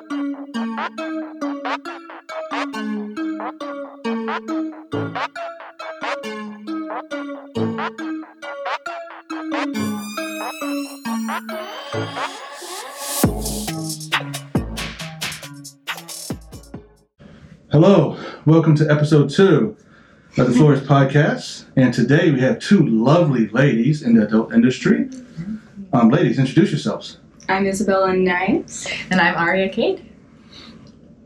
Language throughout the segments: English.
Hello, welcome to episode two of the Flourish Podcast. And today we have two lovely ladies in the adult industry. Um, ladies, introduce yourselves. I'm Isabella Nice. And I'm Aria Khaide.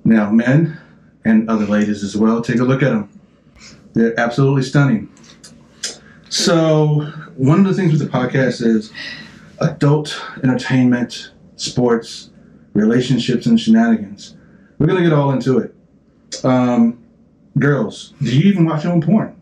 Now, men and other ladies as well, take a look at them. They're absolutely stunning. So, one of the things with the podcast is adult entertainment, sports, relationships, and shenanigans. We're going to get all into it. Um, girls, do you even watch your own porn?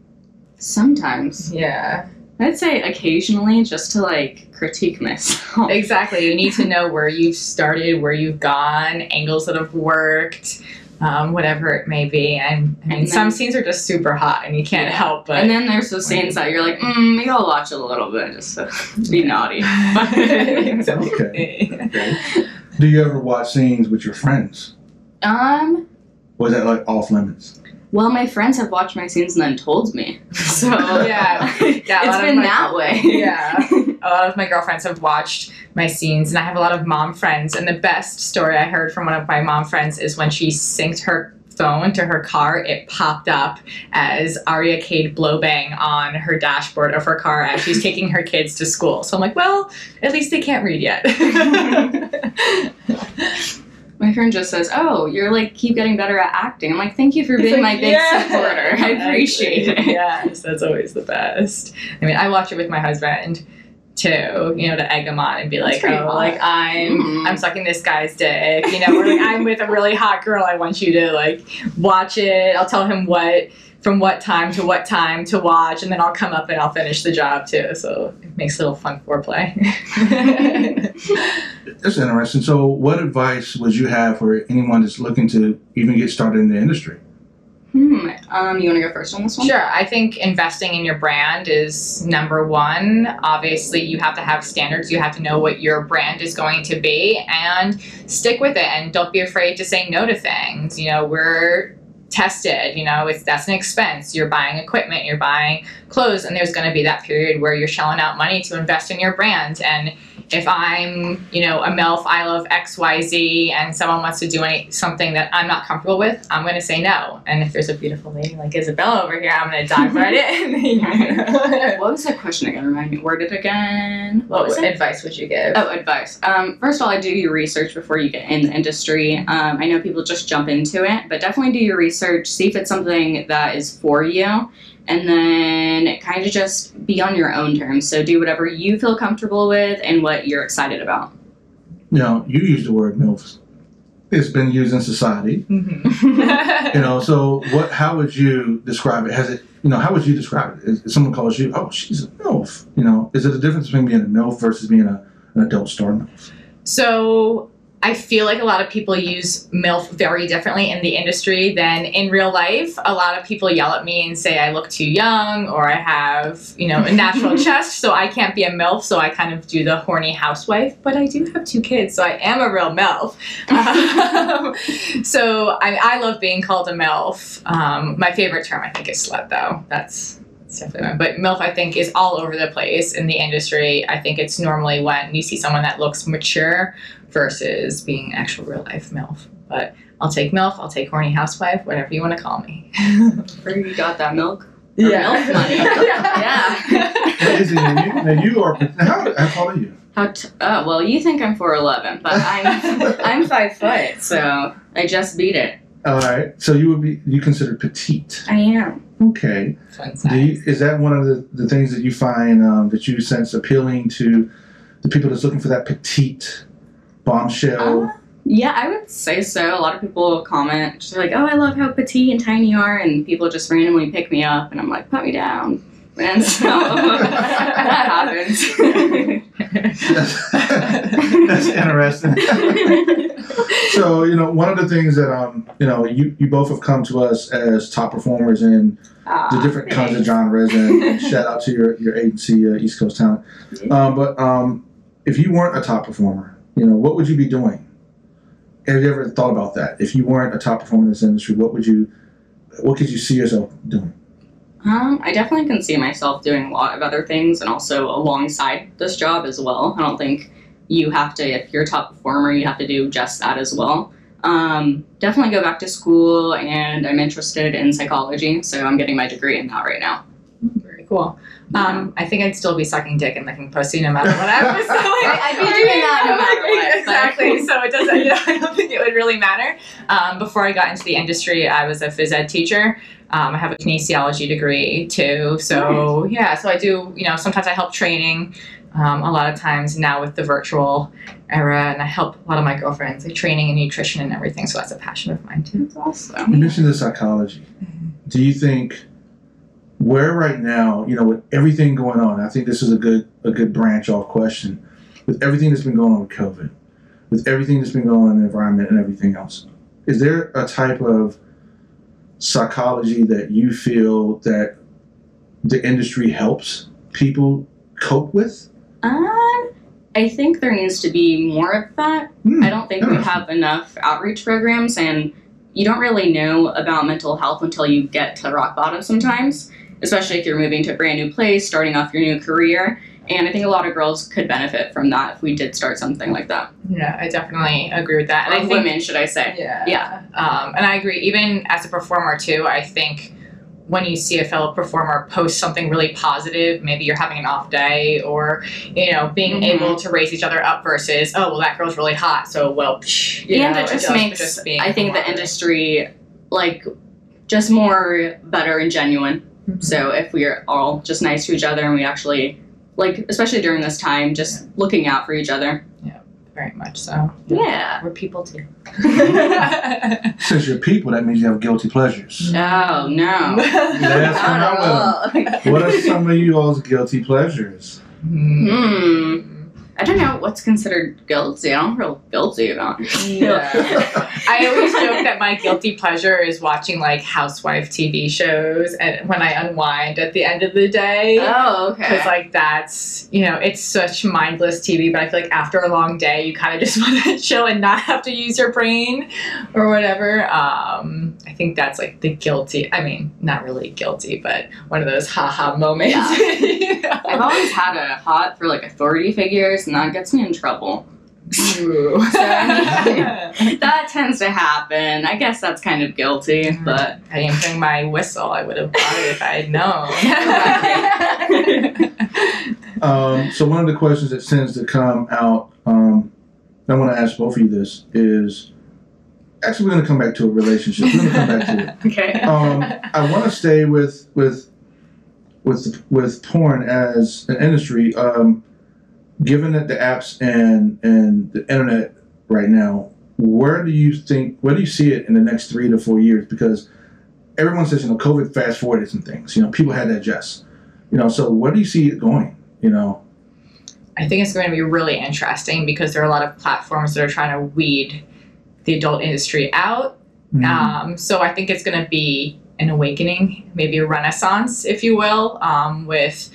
Sometimes. Yeah. I'd say occasionally just to like critique myself. Exactly. You need to know where you've started, where you've gone, angles that have worked, um, whatever it may be. And I mean, And some scenes are just super hot and you can't Yeah. help but. and then there's those scenes that you're like, mm, maybe I'll watch a little bit just to be naughty. exactly. Okay. Do you ever watch scenes with your friends? um, Was is that like off limits? Well, my friends have watched my scenes and then told me. So oh, Yeah. Yeah, a it's been my- that way. Yeah. a lot of my girlfriends have watched my scenes, and I have a lot of mom friends. And the best story I heard from one of my mom friends is when she synced her phone to her car, it popped up as Aria Khaide blowbang on her dashboard of her car as she's taking her kids to school. So I'm like, well, at least they can't read yet. My friend just says, "Oh, you're like keep getting better at acting." I'm like, "Thank you for being like, my big yeah, supporter. I appreciate it." Yes, that's always the best. I mean, I watch it with my husband too, you know, to egg him on and be like, oh, hot. like I'm Mhm. I'm sucking this guy's dick, you know, or like I'm with a really hot girl. I want you to like watch it. I'll tell him what from what time to what time to watch, and then I'll come up and I'll finish the job too. So it makes a little fun foreplay. That's interesting. So, what advice would you have for anyone that's looking to even get started in the industry? Hmm. Um, you want to go first on this one? Sure. I think investing in your brand is number one. Obviously, you have to have standards. You have to know what your brand is going to be and stick with it. And don't be afraid to say no to things. You know, we're tested. You know, it's that's an expense. You're buying equipment, you're buying clothes, and there's going to be that period where you're shelling out money to invest in your brand. And if I'm, you know, a MILF, I love X, Y, Z, and someone wants to do any, something that I'm not comfortable with, I'm going to say no. And if there's a beautiful lady like Isabella over here, I'm going to dive right in. What was the question again? Remind me. Word it again. what was advice would you give? Oh, advice. Um, first of all, I do your research before you get in the industry. Um, I know people just jump into it, but definitely do your research. See if it's something that is for you, and then kind of just be on your own terms. So do whatever you feel comfortable with and what you're excited about. You know, you use the word MILFs. It's been used in society. Mhm. You know, so what? How would you describe it? Has it? You know, how would you describe it? If someone calls you, oh, she's a MILF. You know, is it a difference between being a MILF versus being a, an adult star MILF? So I feel like a lot of people use MILF very differently in the industry than in real life. A lot of people yell at me and say I look too young or I have, you know, a natural chest, so I can't be a MILF, so I kind of do the horny housewife. But I do have two kids, so I am a real MILF. Um, so I, I love being called a MILF. Um, my favorite term, I think, is slut, though. That's that's definitely one. But MILF, I think, is all over the place in the industry. I think it's normally when you see someone that looks mature versus being actual real life MILF. But I'll take MILF, I'll take horny housewife, whatever you want to call me. Where you got that milk? Or Yeah. MILF money. yeah. Now, Izzy, now you, now you are. How, how tall are you? How t- oh, well, you think I'm 4'11, but I'm I'm five foot, so I just beat it. All right. So you would be you considered petite. I am. Okay. Fun Do size. you, is that one of the, the things that you find um, that you sense appealing to the people that's looking for that petite bombshell? Uh, yeah, I would say so. A lot of people comment, just like, "Oh, I love how petite and tiny you are," and people just randomly pick me up, and I'm like, "Put me down." And so that happens. That's, that's interesting. so you know, one of the things that um you know you you both have come to us as top performers in the different kinds of genres, and, and shout out to your your agency, uh, East Coast Talent. Um, but um, if you weren't a top performer, you know, what would you be doing? have you ever thought about that? If you weren't a top performer in this industry, what would you, what could you see yourself doing? Um, I definitely can see myself doing a lot of other things and also alongside this job as well. I don't think you have to, if you're a top performer, you have to do just that as well. Um, definitely go back to school, and I'm interested in psychology, so I'm getting my degree in that right now. Very cool. Um, I think I'd still be sucking dick and licking pussy no matter what I was doing. I'd be doing that no matter what, but- Exactly. So it doesn't. You know, I don't think it would really matter. Um, before I got into the industry, I was a phys ed teacher. Um, I have a kinesiology degree too. So yeah. So I do. You know, sometimes I help training. Um, a lot of times now with the virtual era, and I help a lot of my girlfriends like training and nutrition and everything. So that's a passion of mine too. That's awesome. You mentioned the psychology. Do you think where right now, you know, with everything going on, I think this is a good a good branch off question. With everything that's been going on with COVID, with everything that's been going on in the environment and everything else, is there a type of psychology that you feel that the industry helps people cope with? Um, I think there needs to be more of that. Hmm, I don't think we have enough outreach programs, and you don't really know about mental health until you get to rock bottom sometimes, especially if you're moving to a brand new place, starting off your new career. And I think a lot of girls could benefit from that if we did start something like that. Yeah, I definitely agree with that. And Or I think women, should I say? Yeah. Yeah. Um, and I agree. Even as a performer too, I think when you see a fellow performer post something really positive, maybe you're having an off day, or you know, being Mhm. able to raise each other up versus, oh well, that girl's really hot, so well, psh, you and know, it just makes just I think the industry like just more better and genuine. Mhm. So if we're all just nice to each other and we actually like especially during this time, just looking out for each other. Yeah, very much so. Yeah. We're people too. Since you're people, that means you have guilty pleasures. Oh no. Yes, come Not at all. What are some of you all's guilty pleasures? Hmm. Hmm. I don't know what's considered guilty. I don't feel guilty about it. Yeah. I always joke that my guilty pleasure is watching like housewife TV shows and when I unwind at the end of the day. Oh, okay. Because like that's you know it's such mindless TV, but I feel like after a long day, you kind of just want to chill and not have to use your brain or whatever. Um, I think that's like the guilty. I mean, not really guilty, but one of those haha moments. you know? I've always had a hot for like authority figures, and that gets me in trouble. Ooh. So, I mean, that tends to happen. I guess that's kind of guilty, but I didn't bring my whistle. I would have bought it if I had known. Um, so one of the questions that tends to come out, um, I want to ask both of you this is actually we're going to come back to a relationship. We're going to come back to it. okay. Um, I want to stay with with with with porn as an industry. Um, given that the apps and and the internet right now, where do you think where do you see it in the next three to four years? Because everyone says you know COVID fast forwarded some things. You know people had to adjust. You know, so where do you see it going? You know, I think it's going to be really interesting because there are a lot of platforms that are trying to weed the adult industry out. Mm-hmm. Um, so I think it's going to be an awakening, maybe a renaissance, if you will, um, with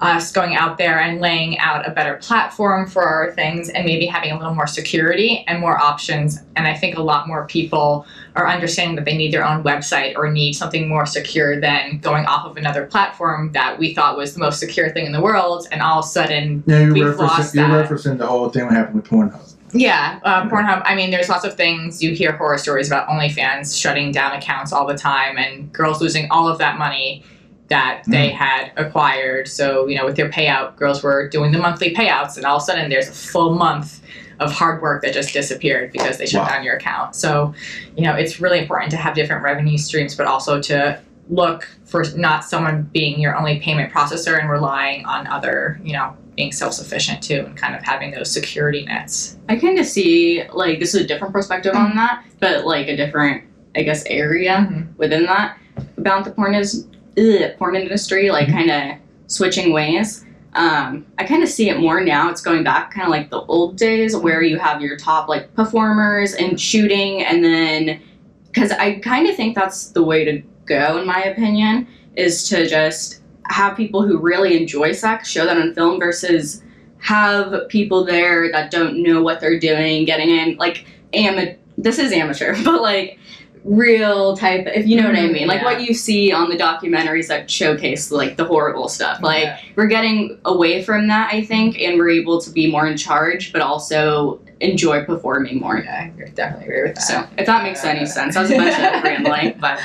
us going out there and laying out a better platform for our things and maybe having a little more security and more options. And I think a lot more people are understanding that they need their own website or need something more secure than going off of another platform that we thought was the most secure thing in the world. And all of a sudden, yeah, you're we've referencing lost you're that. referencing the whole thing that happened with Pornhub. Yeah, uh, Pornhub. I mean, there's lots of things. You hear horror stories about OnlyFans shutting down accounts all the time and girls losing all of that money that mm. they had acquired. So, you know, with their payout, girls were doing the monthly payouts, and all of a sudden there's a full month of hard work that just disappeared because they shut Wow. down your account. So, you know, it's really important to have different revenue streams, but also to look for not someone being your only payment processor and relying on other, you know, being self sufficient too and kind of having those security nets. I kind of see like this is a different perspective on mm. that, but like a different, I guess, area mm-hmm. within that about the porn is ugh, porn industry, like Mhm. kind of switching ways. Um, I kind of see it more now. It's going back kind of like the old days where you have your top like performers and shooting, and then because I kind of think that's the way to go, in my opinion, is to just have people who really enjoy sex show that on film versus have people there that don't know what they're doing getting in like am- this is amateur, but like real type if you know what I Mhm, mean. Like yeah. what you see on the documentaries that showcase like the horrible stuff. Like Yeah. we're getting away from that, I think, and we're able to be more in charge, but also enjoy performing more. Yeah, I agree- definitely agree with that. So if that makes any sense, that was a bunch of rambling, but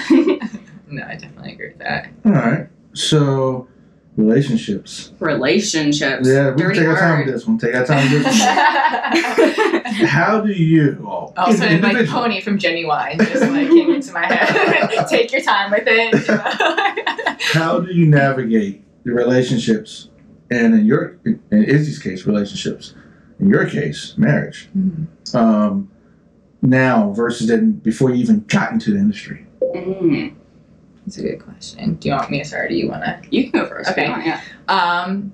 no, I definitely agree with that. All right. So relationships. relationships. Yeah, we can dirty take our time with this one. Take our time with this one. How do you all Also, in- like individual- Pony from Ginuwine just like came into my head. Take your time with it. you know? how do you navigate the relationships and in your in Izzy's case relationships in your case marriage um, now versus then before you even got into the industry Mm. That's a good question. Do you want me to start or do you want to? You can go first. Okay. want, yeah. Um,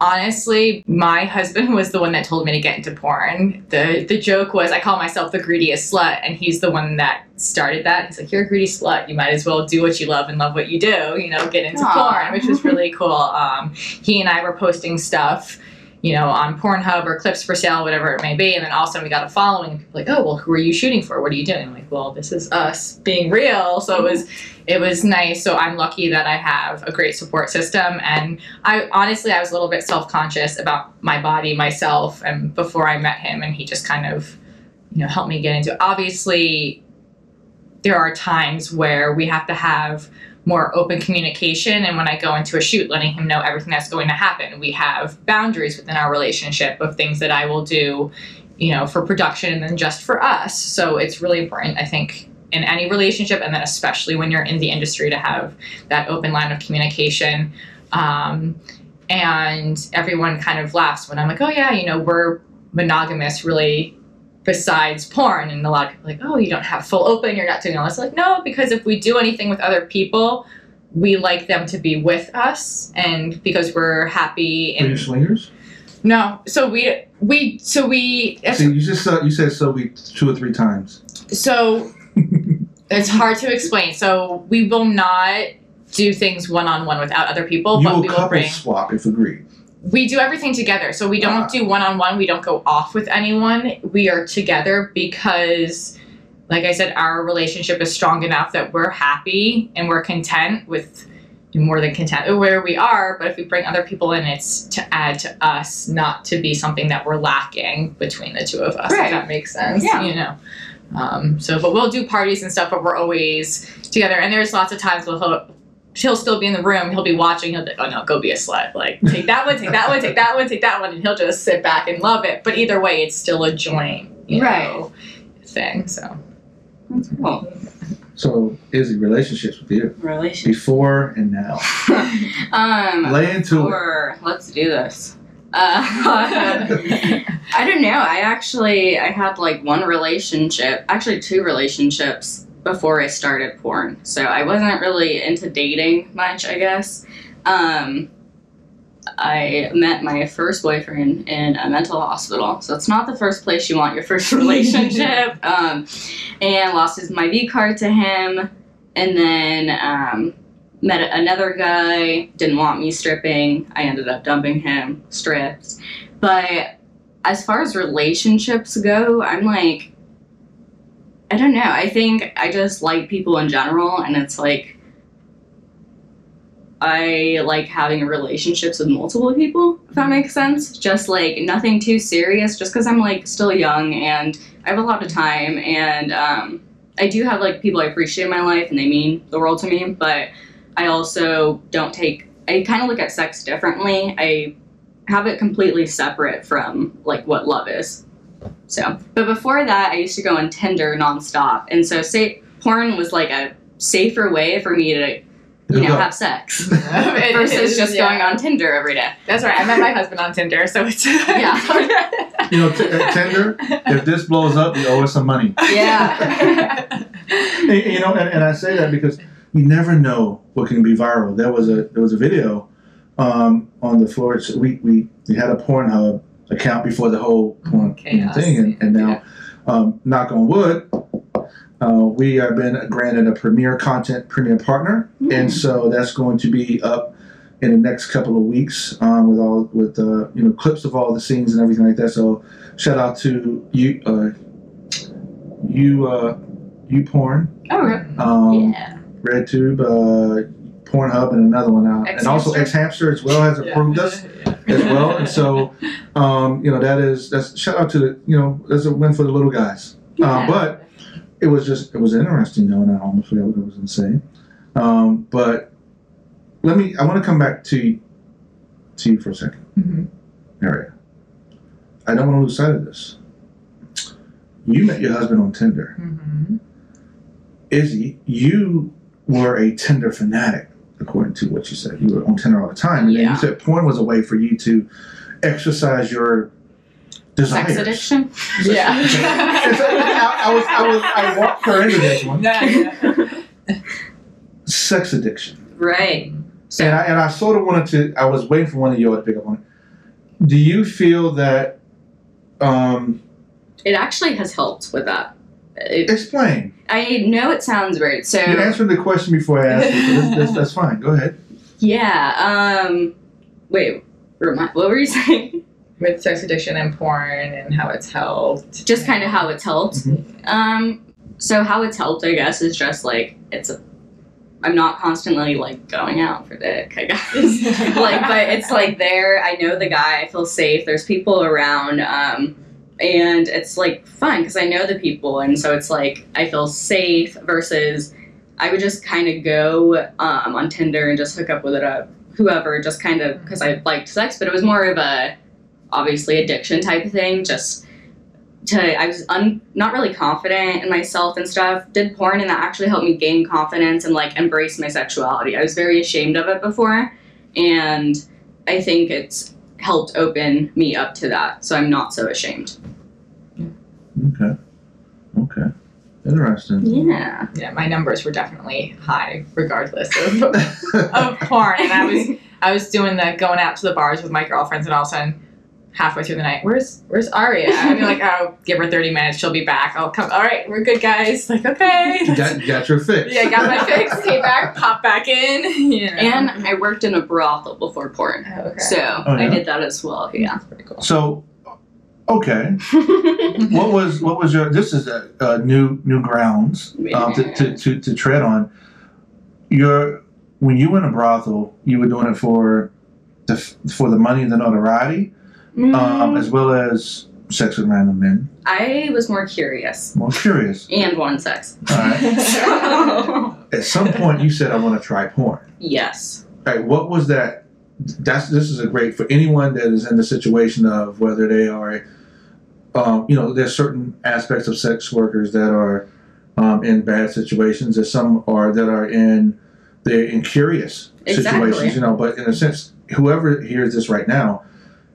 honestly, my husband was the one that told me to get into porn. the The joke was I call myself the greediest slut, and he's the one that started that. He's like, "You're a greedy slut. You might as well do what you love and love what you do. You know, get into Aw. porn," which was really cool. Um, he and I were posting stuff. You know, on Pornhub or clips for sale, whatever it may be, and then all of a sudden we got a following, and people like, "Oh, well, who are you shooting for? What are you doing?" I'm like, "Well, this is us being real." So it was, mm-hmm. it was nice. So I'm lucky that I have a great support system, and I honestly I was a little bit self conscious about my body, myself, and before I met him, and he just kind of, you know, helped me get into. It. Obviously, there are times where we have to have more open communication, and when I go into a shoot, letting him know everything that's going to happen. We have boundaries within our relationship of things that I will do, you know, for production and then just for us. So it's really important, I think. In any relationship, and then especially when you're in the industry, to have that open line of communication. Um, and everyone kind of laughs when I'm like, oh yeah, you know, we're monogamous really besides porn. And a lot of people are like, oh, you don't have full open, you're not doing all this. Like, no, because if we do anything with other people, we like them to be with us and because we're happy are you and swingers no. So we we so we See, you just said you said so we two or three times. So it's hard to explain. So we will not do things one-on-one without other people you but will we will couple bring swap if agreed we do everything together. So we don't Ah. do one on one. We don't go off with anyone. We are together because, like I said, our relationship is strong enough that we're happy and we're content with more than content with where we are. But if we bring other people in, it's to add to us, not to be something that we're lacking between the two of us. Right. If that makes sense. Yeah. You know. Um, so, but we'll do parties and stuff, but we're always together. And there's lots of times we'll he'll, he'll still be in the room. He'll be watching. He'll be, oh no, go be a slut. Like take that one, take that one, take that one, take that one, and he'll just sit back and love it. But either way, it's still a joint, you know, thing. So That's cool. so Izzy relationships with you Relationship. before and now um, lay into it or let's do this. Uh, I don't know. I actually I had like one relationship, actually two relationships before I started porn. So I wasn't really into dating much, I guess. Um, I met my first boyfriend in a mental hospital, so it's not the first place you want your first relationship. um, and lost his my V card to him, and then um, met another guy. Didn't want me stripping. I ended up dumping him. Stripped, but as far as relationships go, I'm like, I don't know. I think I just like people in general, and it's like I like having relationships with multiple people, if that makes sense. Just like nothing too serious, just because I'm like still young and I have a lot of time, and um, I do have like people I appreciate in my life and they mean the world to me, but I also don't take, I kind of look at sex differently. I have it completely separate from like what love is. So, but before that, I used to go on Tinder nonstop, and so say porn was like a safer way for me to, you know, have sex It versus is, just yeah. going on Tinder every day. That's right. I met my husband on Tinder, so it's Yeah. you know t- at Tinder if this blows up you owe us some money Yeah. And- you know and, and I say that because you never know what can be viral there was a there was a video um, on the floor it's- we, we we had a Pornhub account before the whole porn Chaos. thing and, and now um, knock on wood uh, we have been granted a premier content premier partner and so that's going to be up in the next couple of weeks um, with all with uh, you know clips of all the scenes and everything like that. So shout out to you, uh, you uh, YouPorn, Oh, okay. um, yeah. RedTube, uh, Pornhub, and another one out, and also X-Hamster? As well has approved us as well. And so, um, you know, that is that's shout out to the you know that's a win for the little guys. Yeah. Um, but it was just it was interesting though, and I almost forgot what I was going to say. Um, but let me. I want to come back to to you for a second, Mhm. Maria. I don't want to lose sight of this. You met your husband on Tinder. Mhm. Izzy, you were a Tinder fanatic, according to what you said. You were on Tinder all the time. And then Yeah. you said porn was a way for you to exercise your desires. Sex addiction. Yeah. And so I, I was, I was, I walked her into this one. Yeah, yeah. Sex addiction. Right. So And I, and I sort of wanted to, I was waiting for one of you all to pick up on it. Do you feel that, um, it actually has helped with that. It, explain. I know it sounds weird. So You answered the question before I asked you, so that's, that's, that's fine. Go ahead. yeah. Um. Wait. Remind, what were you saying? With sex addiction and porn and how it's helped. Just kind of how it's helped. Mhm. Um. So how it's helped, I guess, is just like it's a. I'm not constantly like going out for dick. I guess. like, but it's like there. I know the guy. I feel safe. There's people around. Um, and it's like fun because I know the people, and so it's like I feel safe. Versus, I would just kind of go um, on Tinder and just hook up with it up whoever, just kind of because I liked sex, but it was more of a obviously addiction type of thing. Just to I was un, not really confident in myself and stuff. Did porn, and that actually helped me gain confidence and like embrace my sexuality. I was very ashamed of it before, and I think it's helped open me up to that, so I'm not so ashamed. Okay. Okay. Interesting. Yeah. yeah, my numbers were definitely high, regardless of, of porn. And I was I was doing the going out to the bars with my girlfriends, and all of a sudden, halfway through the night, where's where's Aria? I'd be like, oh, give her thirty minutes, she'll be back. I'll come. All right, we're good, guys. Like, okay. You got, you got your fix. yeah, got my fix. Came back, pop back in. You know. And I worked in a brothel before porn, Oh, okay. so Oh, I did that as well. Yeah. That's pretty cool. So, okay. what was what was your? This is a, a new new grounds um, to, to, to, to tread on. Your when you were in a brothel, you were doing it for the for the money and the notoriety, um, Mm, as well as sex with random men. I was more curious More curious. and wanted sex. All right. So, At some point, you said, "I want to try porn." yes. All right, what was that? That's this is a great for anyone that is in the situation of whether they are, um, you know, there's certain aspects of sex workers that are um, in bad situations. There's some are that are in they're in curious Exactly. situations. You know, but in a sense, whoever hears this right now,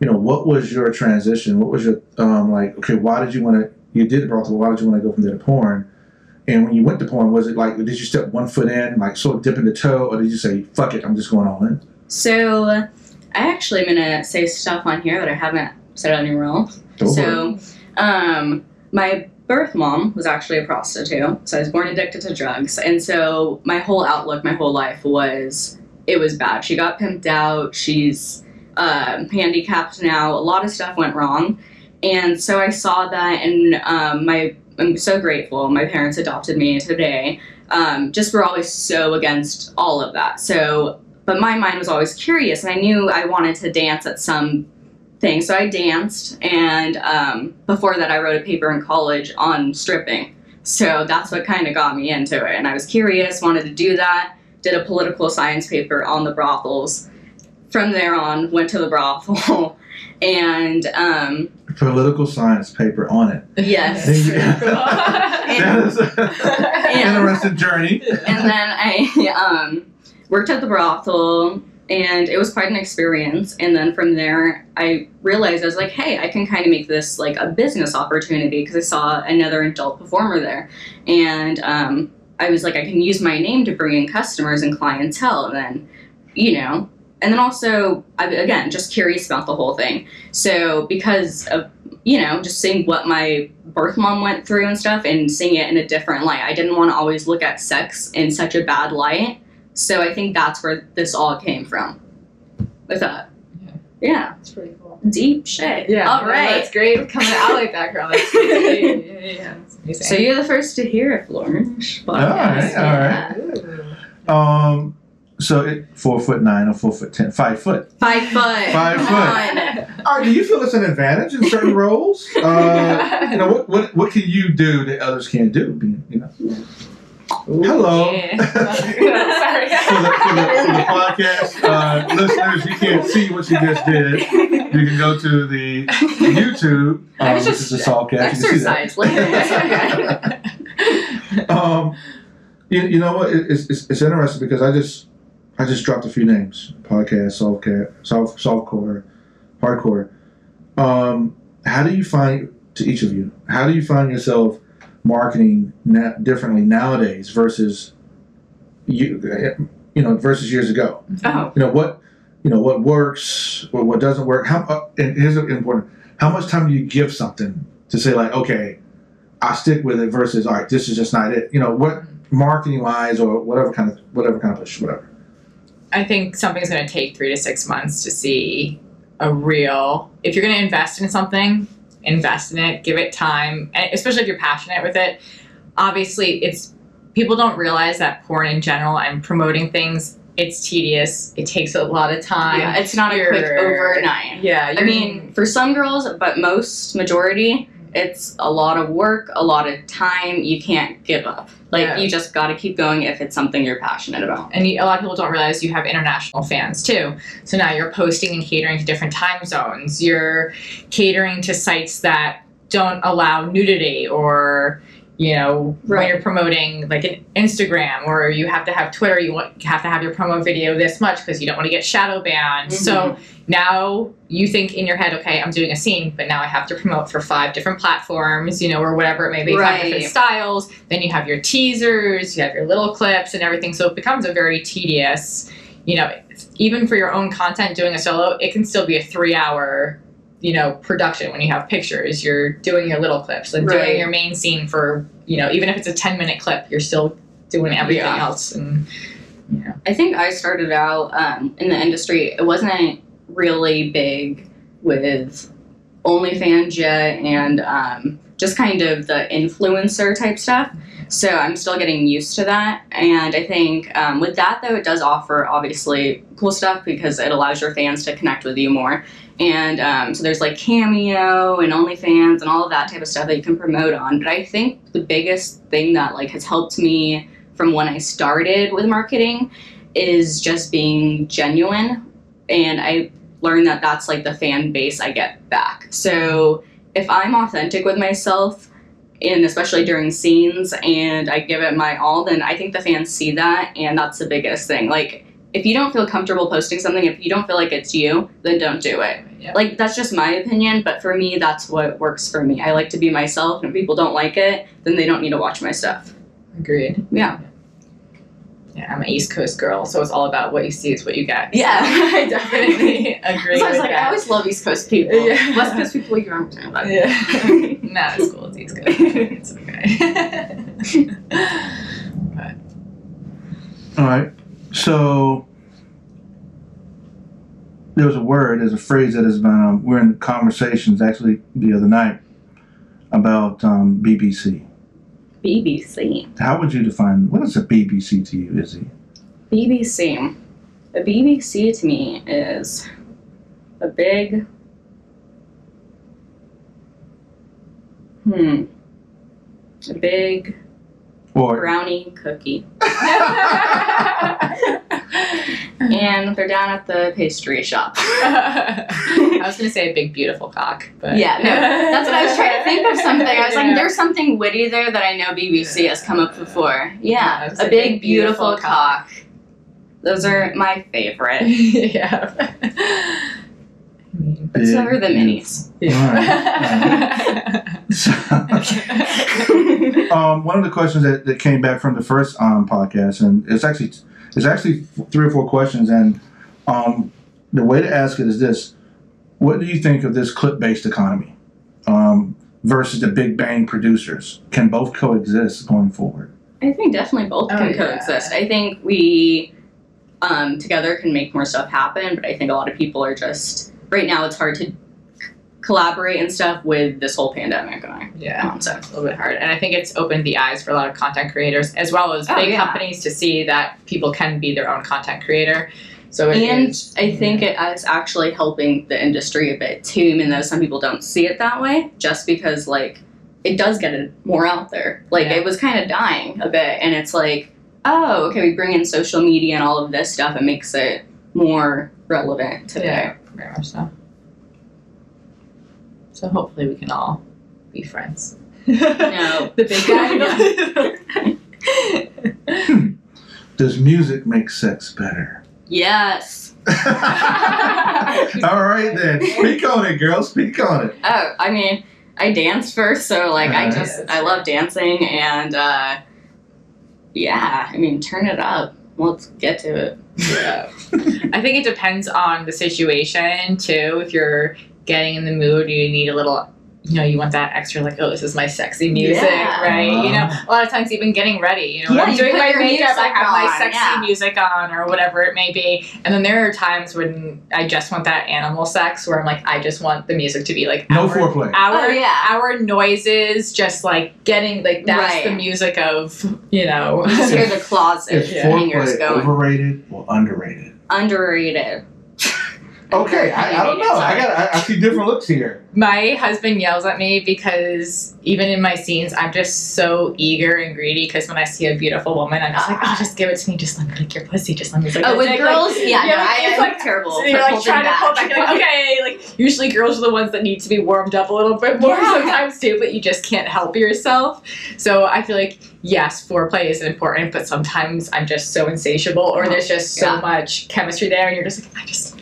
you know, what was your transition? What was your um, like? Okay, why did you want to? You did brothel. Why did you want to go from there to porn? And when you went to porn, was it like did you step one foot in, like sort of dipping the toe, or did you say, "Fuck it, I'm just going all in"? So, I actually am gonna say stuff on here that I haven't said anywhere else. So, um, my birth mom was actually a prostitute. So I was born addicted to drugs, and so my whole outlook, my whole life was it was bad. She got pimped out. She's um, handicapped now. A lot of stuff went wrong, and so I saw that, and um, my I'm so grateful. My parents adopted me today. Um, just were always so against all of that. So, but my mind was always curious, and I knew I wanted to dance at some thing. So I danced, and um, before that, I wrote a paper in college on stripping. So that's what kind of got me into it. And I was curious, wanted to do that, did a political science paper on the brothels. From there on, went to the brothel. and um, Political science paper on it. yes. that is an interesting journey. and then I um, worked at the brothel, and it was quite an experience. And then from there, I realized I was like, hey, I can kind of make this like a business opportunity because I saw another adult performer there, and um, I was like, I can use my name to bring in customers and clientele, and then, you know. And then also, I, again, just curious about the whole thing. So, because of, you know, just seeing what my birth mom went through and stuff and seeing it in a different light. I didn't want to always look at sex in such a bad light. So I think that's where this all came from. With that. Yeah. Yeah. That's pretty cool. deep shit. Yeah. all right no. That's great. Coming out like that, girl. That's yeah, yeah, yeah. That's amazing. So you're the first to hear it, Florence. All right, all right. Ooh. Um, so it, four foot nine or four foot ten, five foot. Five foot. Five Come foot. on. All right, do you feel it's an advantage in certain roles? Uh, you know, what, what what can you do that others can't do? Being, You know, hello. Yeah. for Sorry. the, for the, for the podcast uh, listeners, you can't see what she just did. You can go to the YouTube, I um, which just is the Saltcast. You can see that. Exercise. Like, um, you, you know what? It, it's, it's, it's interesting because I just I just dropped a few names: podcast, softcore, soft softcore, hardcore. Um, how do you find to each of you? How do you find yourself marketing na- differently nowadays versus you you know versus years ago? oh, You know what you know what works, what, what doesn't work. How uh, and here's important: how much time do you give something to say like, okay, I stick with it versus all right, this is just not it. You know what marketing wise or whatever kind of whatever kind of push whatever. I think something's going to take three to six months to see a real. If you're going to invest in something, invest in it, give it time, and especially if you're passionate with it. Obviously, it's people don't realize that porn in general and promoting things it's tedious. It takes a lot of time. yeah, it's not a quick overnight. Yeah, I mean, for some girls, but most majority, it's a lot of work, a lot of time. You can't give up. Like Yeah. you just got to keep going if it's something you're passionate about. and you, a lot of people don't realize you have international fans too. So now you're posting and catering to different time zones. You're catering to sites that don't allow nudity or you know when you're promoting like an Instagram or you have to have Twitter you have to have your promo video this much because you don't want to get shadow banned. So mm-hmm. now you think in your head okay I'm doing a scene but now I have to promote for five different platforms you know or whatever it may be five different styles. Then you have your teasers you have your little clips and everything. So it becomes a very tedious you know even for your own content doing a solo it can still be a three hour you know production when you have pictures you're doing your little clips and Right. doing your main scene for you know even if it's a 10 minute clip you're still doing everything Yeah. else and yeah. I think I started out um, in the industry. It wasn't really big with OnlyFans yet, and um, just kind of the influencer type stuff. So I'm still getting used to that. And I think um, with that though, it does offer obviously cool stuff because it allows your fans to connect with you more. And um, so there's like Cameo and OnlyFans and all of that type of stuff that you can promote on. But I think the biggest thing that like has helped me from when I started with marketing is just being genuine. And I learned that that's like the fan base I get back. So if I'm authentic with myself, and especially during scenes, and I give it my all, then I think the fans see that, and that's the biggest thing. Like, if you don't feel comfortable posting something, if you don't feel like it's you, then don't do it. yeah. Like, that's just my opinion, but for me, that's what works for me. I like to be myself, and if people don't like it, then they don't need to watch my stuff. agreed Yeah. Yeah i'm an east coast girl so it's all about what you see is what you get Yeah. i definitely agree So I was with like, that. I always love East Coast people. Yeah. West Coast people, you don't understand about. Yeah. no, it's cool. It's East Coast. It's okay. All right. So there was a word, there's a phrase that has been, um, we're in conversations actually the other night about um, BBC. BBC. How would you define, what is a BBC to you, Izzy? BBC. A BBC to me is a big. Hmm. A big Or, brownie cookie. And they're down at the pastry shop. I was gonna say a big beautiful cock, but Yeah, no, that's what I was trying to think of something. I was Yeah. like, there's something witty there that I know BBC has come up before. Yeah, Yeah, a a big, big, beautiful, beautiful cock. Those are my favorite. yeah. I mean, But so are the minis. yeah. So, um, one of the questions that, that came back from the first um, podcast, and it's actually it's actually three or four questions, and um, the way to ask it is this: What do you think of this clip-based economy um, versus the big bang producers? Can both coexist going forward? I think definitely both Oh, can yeah. coexist. I think we um, together can make more stuff happen, but I think a lot of people are just right now. It's hard to collaborate and stuff with this whole pandemic going Yeah. on. So It's a little bit hard. And I think it's opened the eyes for a lot of content creators as well as Oh, big yeah. companies to see that people can be their own content creator. So and is- I think it is actually helping the industry a bit too, even though some people don't see it that way, just because like it does get it more out there. Like Yeah. it was kind of dying a bit, and it's like, oh, okay, we bring in social media and all of this stuff, it makes it more relevant today. Yeah, very much so. So hopefully we can all be friends. No. the big guy. Does music make sex better? Yes. All right then. Speak on it, girl. Speak on it. Oh, I mean, I dance first, so like I Uh, just yeah, I love dancing and uh yeah, I mean turn it up. Let's get to it. Yeah. I think it depends on the situation too. If you're getting in the mood, you need a little, you know, you want that extra, like, oh, this is my sexy music, Yeah. right? You know, a lot of times even getting ready, you know, Yeah, when I'm doing my makeup, I music have my sexy yeah. music on or whatever it may be. And then there are times when I just want that animal sex where I'm like, I just want the music to be like No our, foreplay. Our, Oh, yeah. our noises, just like getting, like, that's Right. the music of, you know. You just hear the closet Is Yeah. foreplay overrated or underrated? Underrated. Okay, I, I don't know. I got. I, I see different looks here. My husband yells at me because even in my scenes, I'm just so eager and greedy. Because when I see a beautiful woman, I'm just like, oh, just give it to me. Just let me lick your pussy. Just let me lick Oh, with dick." girls, Like, yeah, no, I, it's I'm like terrible. so you're like holding trying to pull back. back. You're like, okay, like usually girls are the ones that need to be warmed up a little bit more Yeah. sometimes too, but you just can't help yourself. So I feel like yes, foreplay is important, but sometimes I'm just so insatiable, or oh, there's just so Yeah. much chemistry there, and you're just like, I just,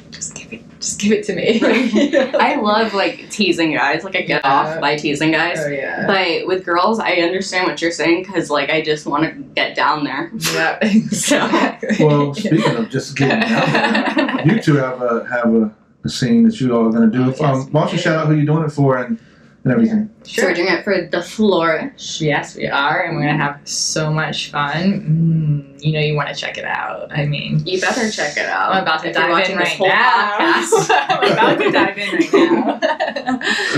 just give it, just give it to me. I love like teasing guys. Like I get Yeah. off by teasing guys. Oh yeah. But with girls, I understand what you're saying because like I just want to get down there. Yeah, exactly. Well, speaking of just getting down there, you two have a have a, a scene that you all are going to do. Oh, yes. Um, why don't you shout out who you're doing it for and, and everything? So we're doing it for the flourish. Yes, we are, and we're gonna have so much fun. Mm, you know, you want to check it out. I mean, You better check it out. I'm about to dive in right now. I'm about to dive in right now.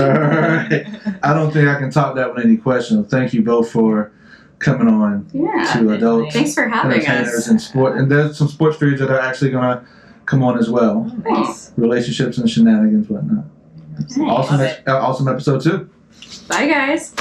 Alright. I don't think I can top that with any question. Thank you both for coming on Yeah. to adult Thanks for having entertainers us. and sport. And there's some sports figures that are actually going to come on as well. Oh, nice. Relationships and shenanigans, whatnot. Hey, Awesome, love it. awesome episode too. Bye, guys.